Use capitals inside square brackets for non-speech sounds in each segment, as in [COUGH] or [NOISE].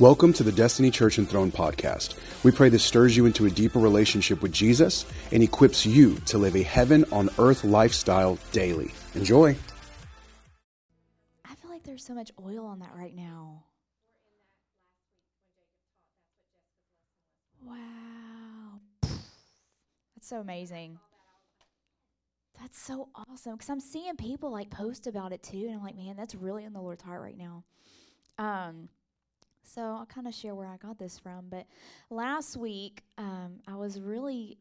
Welcome to the Destiny Church and Throne podcast. We pray this stirs you into a deeper relationship with Jesus and equips you to live a heaven on earth lifestyle daily. Enjoy. I feel like there's so much oil on that right now. Wow. That's so amazing. That's so awesome because I'm seeing people like post about it too, and I'm like, man, that's really in the Lord's heart right now. Um, so I'll kind of share where I got this from. But last week, um, I was really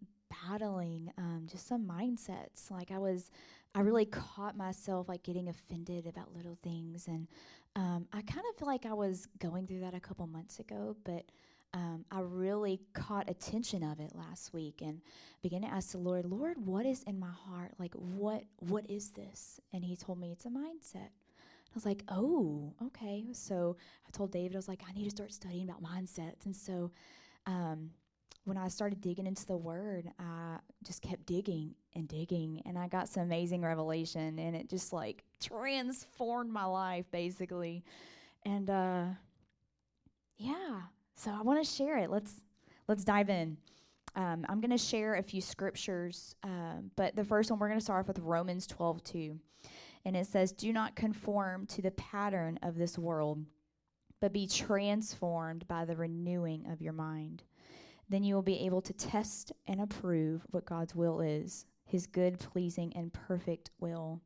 battling um, just some mindsets. Like I was, I really caught myself like getting offended about little things, and um, I kind of feel like I was going through that a couple months ago, but. Um, I really caught attention of it last week and began to ask the Lord, Lord, what is in my heart? Like, what what is this? And He told me it's a mindset. I was like, oh, okay. So I told David, I was like, I need to start studying about mindsets. And so um, when I started digging into the word, I just kept digging and digging. And I got some amazing revelation. And it just like transformed my life, basically. And uh, yeah, so I want to share it. Let's let's dive in. Um, I'm going to share a few scriptures, um, but the first one we're going to start off with Romans 12 2. And it says, Do not conform to the pattern of this world, but be transformed by the renewing of your mind. Then you will be able to test and approve what God's will is, his good, pleasing, and perfect will.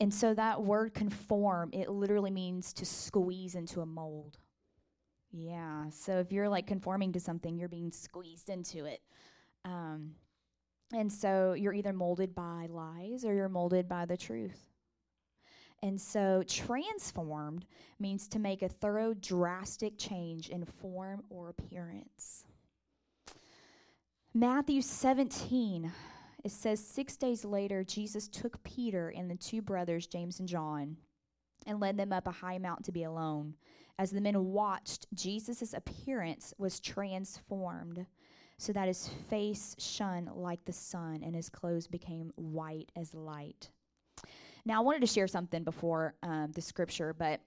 And so that word conform, it literally means to squeeze into a mold. Yeah. So if you're like conforming to something, you're being squeezed into it. Um, and so you're either molded by lies or you're molded by the truth. And so, transformed means to make a thorough, drastic change in form or appearance. Matthew 17, it says, Six days later, Jesus took Peter and the two brothers, James and John, and led them up a high mountain to be alone. As the men watched, Jesus' appearance was transformed so that his face shone like the sun and his clothes became white as light. Now, I wanted to share something before um, the scripture, but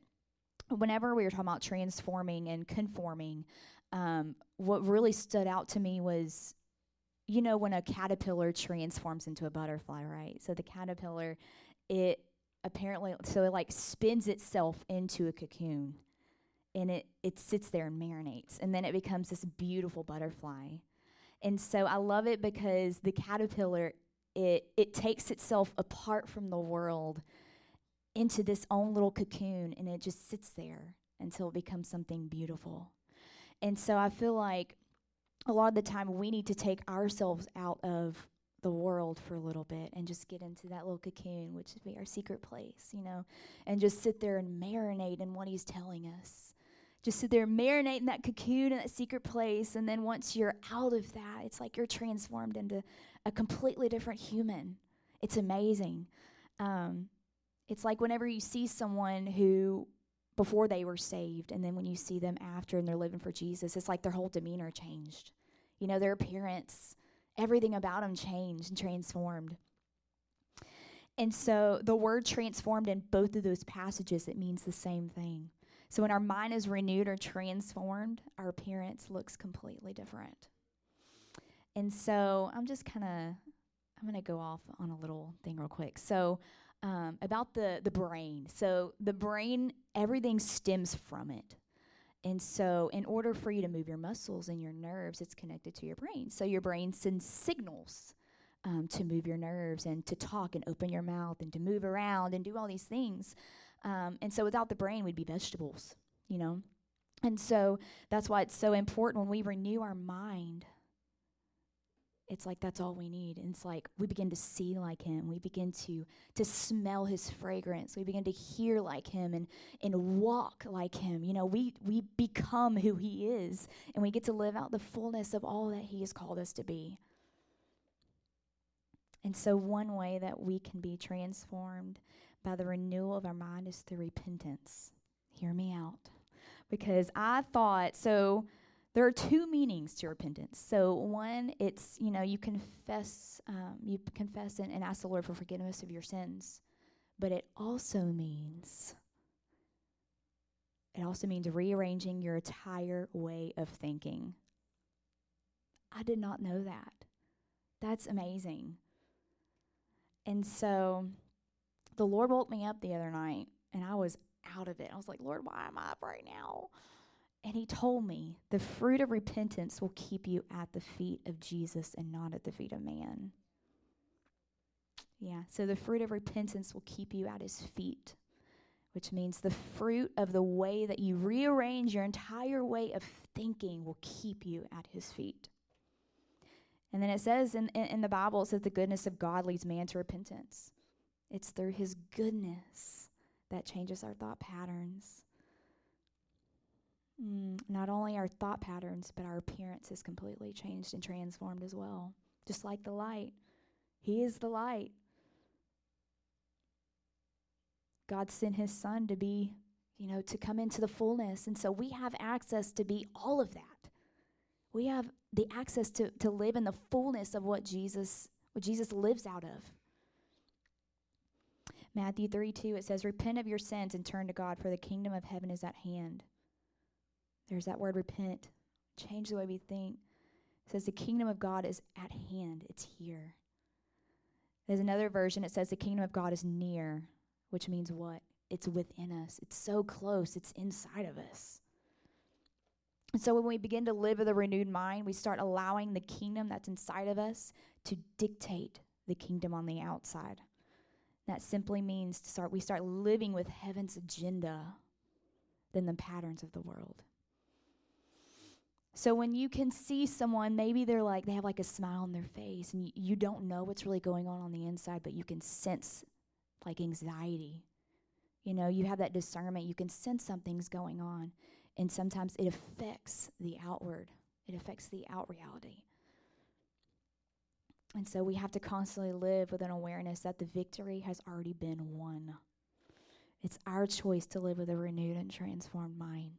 whenever we were talking about transforming and conforming, um, what really stood out to me was you know, when a caterpillar transforms into a butterfly, right? So the caterpillar, it apparently, so it like spins itself into a cocoon and it, it sits there and marinates. And then it becomes this beautiful butterfly. And so I love it because the caterpillar it, it takes itself apart from the world into this own little cocoon and it just sits there until it becomes something beautiful. And so I feel like a lot of the time we need to take ourselves out of the world for a little bit and just get into that little cocoon, which would be our secret place, you know, and just sit there and marinate in what he's telling us. Just sit there, marinate in that cocoon in that secret place. And then once you're out of that, it's like you're transformed into a completely different human. It's amazing. Um, it's like whenever you see someone who before they were saved and then when you see them after and they're living for Jesus, it's like their whole demeanor changed. You know, their appearance, everything about them changed and transformed. And so the word transformed in both of those passages, it means the same thing. So when our mind is renewed or transformed, our appearance looks completely different. And so I'm just kind of I'm going to go off on a little thing real quick. So um, about the the brain. So the brain, everything stems from it. And so, in order for you to move your muscles and your nerves, it's connected to your brain. So, your brain sends signals um, to move your nerves and to talk and open your mouth and to move around and do all these things. Um, and so, without the brain, we'd be vegetables, you know? And so, that's why it's so important when we renew our mind it's like that's all we need. And it's like we begin to see like him. We begin to to smell his fragrance. We begin to hear like him and and walk like him. You know, we we become who he is and we get to live out the fullness of all that he has called us to be. And so one way that we can be transformed by the renewal of our mind is through repentance. Hear me out. Because I thought so there are two meanings to repentance. So one, it's you know you confess, um, you confess and, and ask the Lord for forgiveness of your sins, but it also means it it also means rearranging your entire way of thinking. I did not know that. That's amazing. And so the Lord woke me up the other night and I was out of it. I was like, Lord, why am I up right now? And he told me the fruit of repentance will keep you at the feet of Jesus and not at the feet of man. Yeah, so the fruit of repentance will keep you at his feet, which means the fruit of the way that you rearrange your entire way of thinking will keep you at his feet. And then it says in, in, in the Bible, it says the goodness of God leads man to repentance. It's through his goodness that changes our thought patterns. Mm, not only our thought patterns, but our appearance is completely changed and transformed as well. Just like the light. He is the light. God sent his son to be, you know, to come into the fullness. And so we have access to be all of that. We have the access to, to live in the fullness of what Jesus, what Jesus lives out of. Matthew 3 2, it says, Repent of your sins and turn to God, for the kingdom of heaven is at hand. There's that word repent. Change the way we think. It says the kingdom of God is at hand, it's here. There's another version, it says the kingdom of God is near, which means what? It's within us. It's so close, it's inside of us. And so when we begin to live with a renewed mind, we start allowing the kingdom that's inside of us to dictate the kingdom on the outside. That simply means to start we start living with heaven's agenda than the patterns of the world. So when you can see someone, maybe they're like they have like a smile on their face and you, you don't know what's really going on on the inside, but you can sense like anxiety. You know, you have that discernment, you can sense something's going on, and sometimes it affects the outward. It affects the out reality. And so we have to constantly live with an awareness that the victory has already been won. It's our choice to live with a renewed and transformed mind.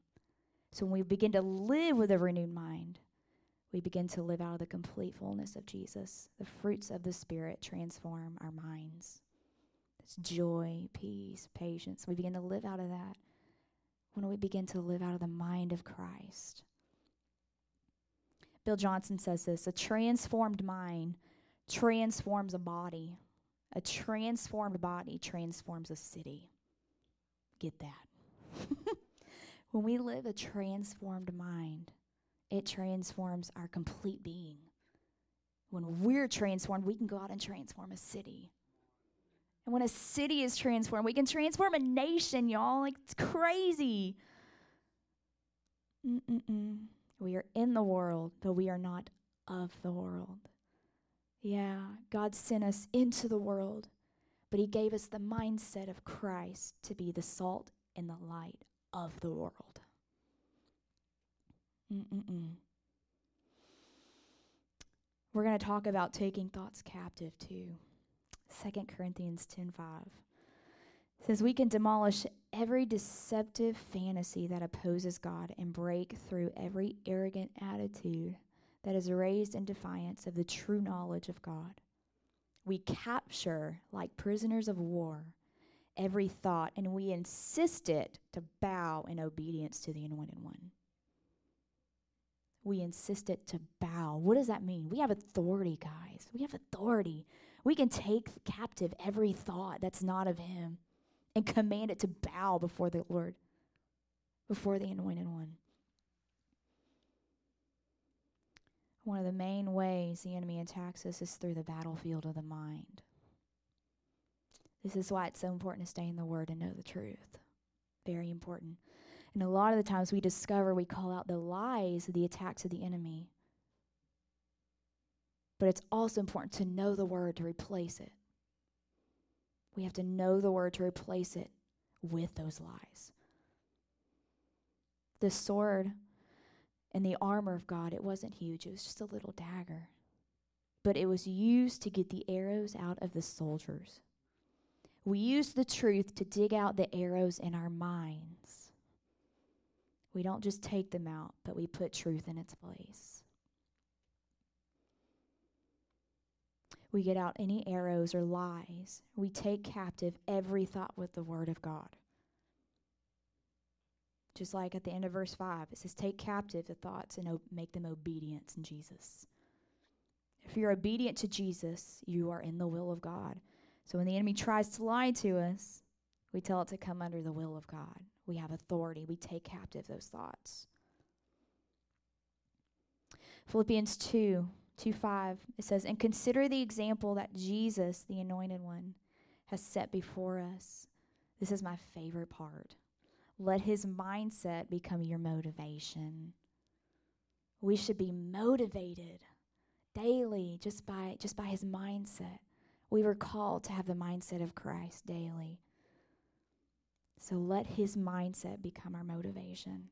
So when we begin to live with a renewed mind, we begin to live out of the complete fullness of Jesus. The fruits of the Spirit transform our minds. It's joy, peace, patience. We begin to live out of that when we begin to live out of the mind of Christ. Bill Johnson says this a transformed mind transforms a body. A transformed body transforms a city. Get that. [LAUGHS] when we live a transformed mind, it transforms our complete being. When we're transformed, we can go out and transform a city. And when a city is transformed, we can transform a nation, y'all. Like, it's crazy. Mm-mm-mm. We are in the world, but we are not of the world. Yeah, God sent us into the world, but He gave us the mindset of Christ to be the salt and the light of the world. Mm-mm-mm. We're going to talk about taking thoughts captive too. 2 Corinthians 10:5 says we can demolish every deceptive fantasy that opposes God and break through every arrogant attitude that is raised in defiance of the true knowledge of God. We capture, like prisoners of war, every thought and we insist it to bow in obedience to the Anointed One. We insist it to bow. What does that mean? We have authority, guys. We have authority. We can take captive every thought that's not of Him and command it to bow before the Lord, before the Anointed One. One of the main ways the enemy attacks us is through the battlefield of the mind. This is why it's so important to stay in the Word and know the truth. Very important. And a lot of the times we discover we call out the lies, of the attacks of the enemy. But it's also important to know the Word to replace it. We have to know the Word to replace it with those lies. The sword and the armor of God, it wasn't huge, it was just a little dagger. But it was used to get the arrows out of the soldiers. We use the truth to dig out the arrows in our minds. We don't just take them out, but we put truth in its place. We get out any arrows or lies. We take captive every thought with the Word of God. Just like at the end of verse 5, it says, Take captive the thoughts and o- make them obedience in Jesus. If you're obedient to Jesus, you are in the will of God. So when the enemy tries to lie to us, we tell it to come under the will of God. We have authority. We take captive those thoughts. Philippians 2 2 5, it says, And consider the example that Jesus, the anointed one, has set before us. This is my favorite part. Let his mindset become your motivation. We should be motivated daily just by just by his mindset. We were called to have the mindset of Christ daily. So let his mindset become our motivation.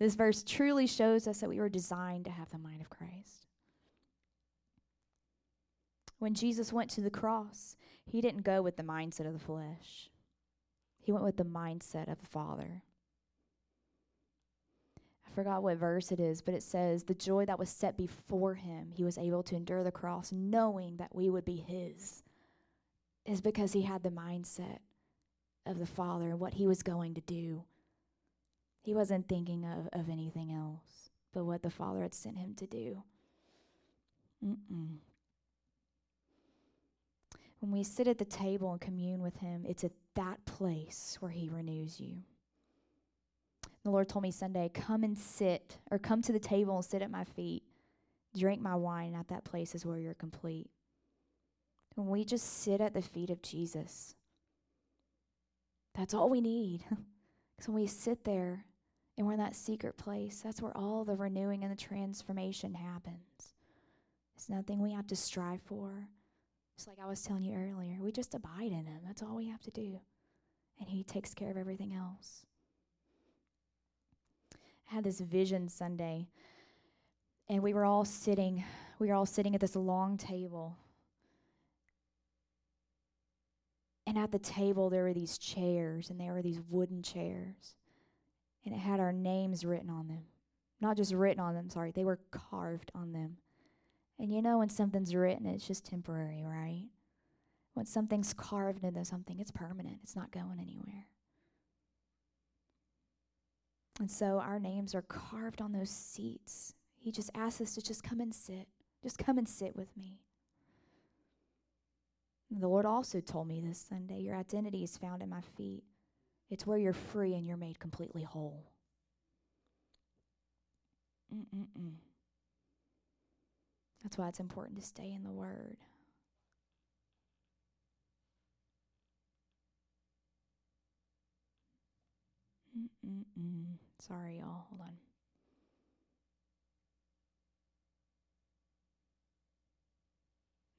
This verse truly shows us that we were designed to have the mind of Christ. When Jesus went to the cross, he didn't go with the mindset of the flesh. He went with the mindset of the Father. I forgot what verse it is, but it says, The joy that was set before him, he was able to endure the cross, knowing that we would be his, is because he had the mindset of the Father and what he was going to do. He wasn't thinking of, of anything else but what the Father had sent him to do. Mm-mm. When we sit at the table and commune with him, it's at that place where he renews you. The Lord told me Sunday, come and sit, or come to the table and sit at my feet. Drink my wine, and at that place is where you're complete. When we just sit at the feet of Jesus, that's all we need. [LAUGHS] Because when we sit there and we're in that secret place, that's where all the renewing and the transformation happens. It's nothing we have to strive for. Like I was telling you earlier, we just abide in Him. That's all we have to do. And He takes care of everything else. I had this vision Sunday, and we were all sitting, we were all sitting at this long table. And at the table, there were these chairs, and there were these wooden chairs. And it had our names written on them. Not just written on them, sorry, they were carved on them. And you know, when something's written, it's just temporary, right? When something's carved into something, it's permanent, it's not going anywhere. And so our names are carved on those seats. He just asks us to just come and sit. Just come and sit with me. The Lord also told me this Sunday your identity is found at my feet. It's where you're free and you're made completely whole. Mm-mm-mm. That's why it's important to stay in the Word. Mm-mm-mm. Sorry, y'all. Hold on.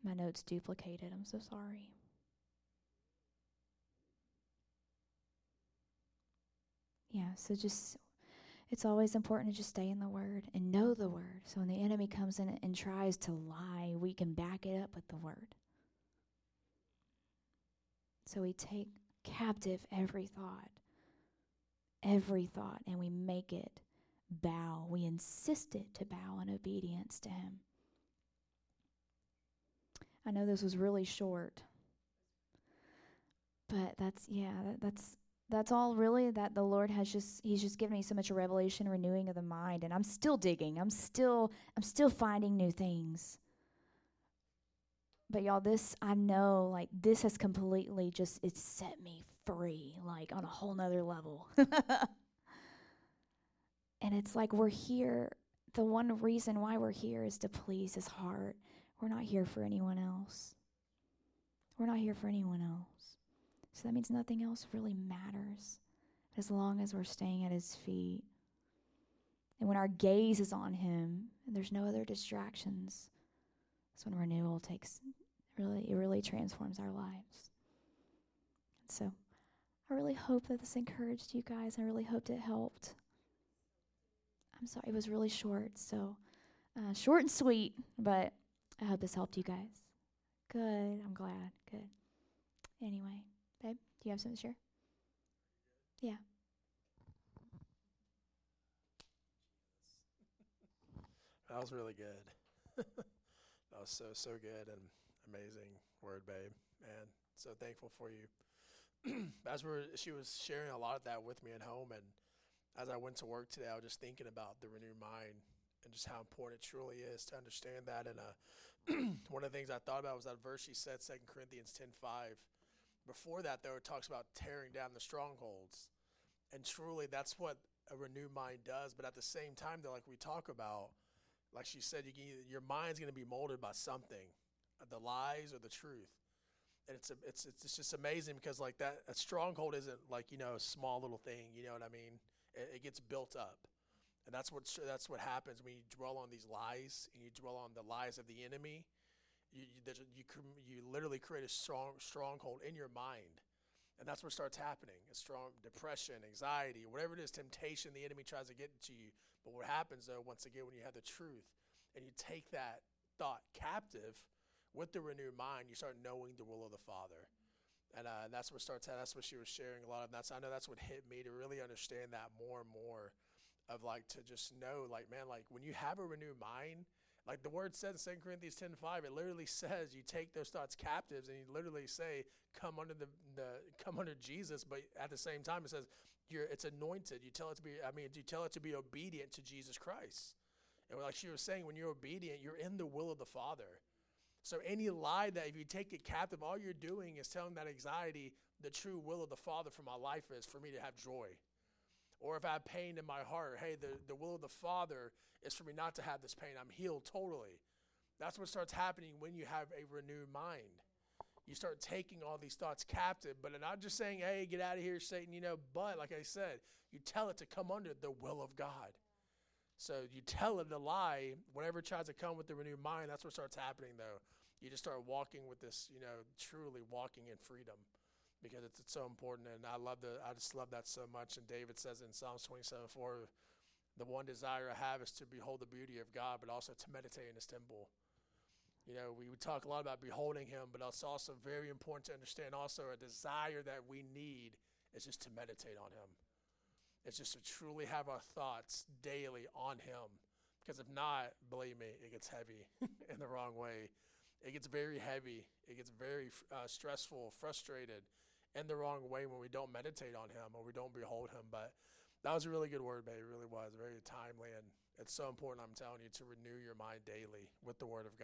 My notes duplicated. I'm so sorry. Yeah, so just it's always important to just stay in the word and know the word. So when the enemy comes in and tries to lie, we can back it up with the word. So we take captive every thought, every thought, and we make it bow. We insist it to bow in obedience to him. I know this was really short, but that's, yeah, that, that's that's all really that the Lord has just he's just given me so much revelation renewing of the mind and I'm still digging. I'm still I'm still finding new things. But y'all this I know like this has completely just it's set me free like on a whole nother level. [LAUGHS] and it's like we're here the one reason why we're here is to please his heart. We're not here for anyone else. We're not here for anyone else. So that means nothing else really matters as long as we're staying at his feet. And when our gaze is on him and there's no other distractions, that's when renewal takes really it really transforms our lives. So I really hope that this encouraged you guys. I really hoped it helped. I'm sorry, it was really short, so uh, short and sweet, but I hope this helped you guys. Good, I'm glad. Good. Anyway. Do you have something to share? Yeah. [LAUGHS] That was really good. [LAUGHS] that was so so good and amazing word, babe. Man, so thankful for you. [CLEARS THROAT] As we were, she was sharing a lot of that with me at home, and as I went to work today, I was just thinking about the renewed mind and just how important it truly is to understand that. And uh, [CLEARS THROAT] one of the things I thought about was that verse he said, 2 Corinthians 10.5. Before that, though, it talks about tearing down the strongholds. And truly, that's what a renewed mind does. But at the same time, though, like we talk about, like she said, you can, your mind's going to be molded by something, uh, the lies or the truth. And it's, a, it's it's just amazing because like that a stronghold isn't like you know a small little thing. You know what I mean? It, it gets built up. And that's what that's what happens when you dwell on these lies and you dwell on the lies of the enemy. You you, you, you literally create a strong stronghold in your mind, and that's what starts happening. A strong depression, anxiety, whatever it is, temptation the enemy tries to get to you. But what happens though, once again, when you have the truth and you take that thought captive with the renewed mind, you start knowing the will of the Father. And uh, that's what starts. That's what she was sharing a lot of. That's I know that's what hit me to really understand that more and more of like to just know like man like when you have a renewed mind like the word says in 2 corinthians 10 5 it literally says you take those thoughts captives and you literally say come under the, the come under jesus. But at the same time it says you're it's anointed. You tell it to be i mean you tell it to be obedient to jesus christ. And like she was saying when you're obedient you're in the will of the father. So any lie that if you take it captive all you're doing is telling that anxiety the true will of the father for my life is for me to have joy or if I have pain in my heart, hey, the, the will of the Father is for me not to have this pain. I'm healed totally. That's what starts happening when you have a renewed mind. You start taking all these thoughts captive, but not just saying, hey, get out of here, Satan, you know, but like I said, you tell it to come under the will of God. So you tell it a lie, whatever tries to come with the renewed mind, that's what starts happening though. You just start walking with this, you know, truly walking in freedom because it's, it's so important. And I love the, I just love that so much. And David says in Psalms 27 4, the one desire I have is to behold the beauty of God, but also to meditate in his temple. You know, we, talk a lot about beholding him, but it's also very important to understand also a desire that we need is just to meditate on him. It's just to truly have our thoughts daily on him. Because if not, believe me, it gets heavy [LAUGHS] in the wrong way. It gets very heavy. It gets very uh, stressful, frustrated in the wrong way when we don't meditate on Him or we don't behold Him. But that was a really good word, babe. It really was very timely, and it's so important. I'm telling you to renew your mind daily with the Word of God.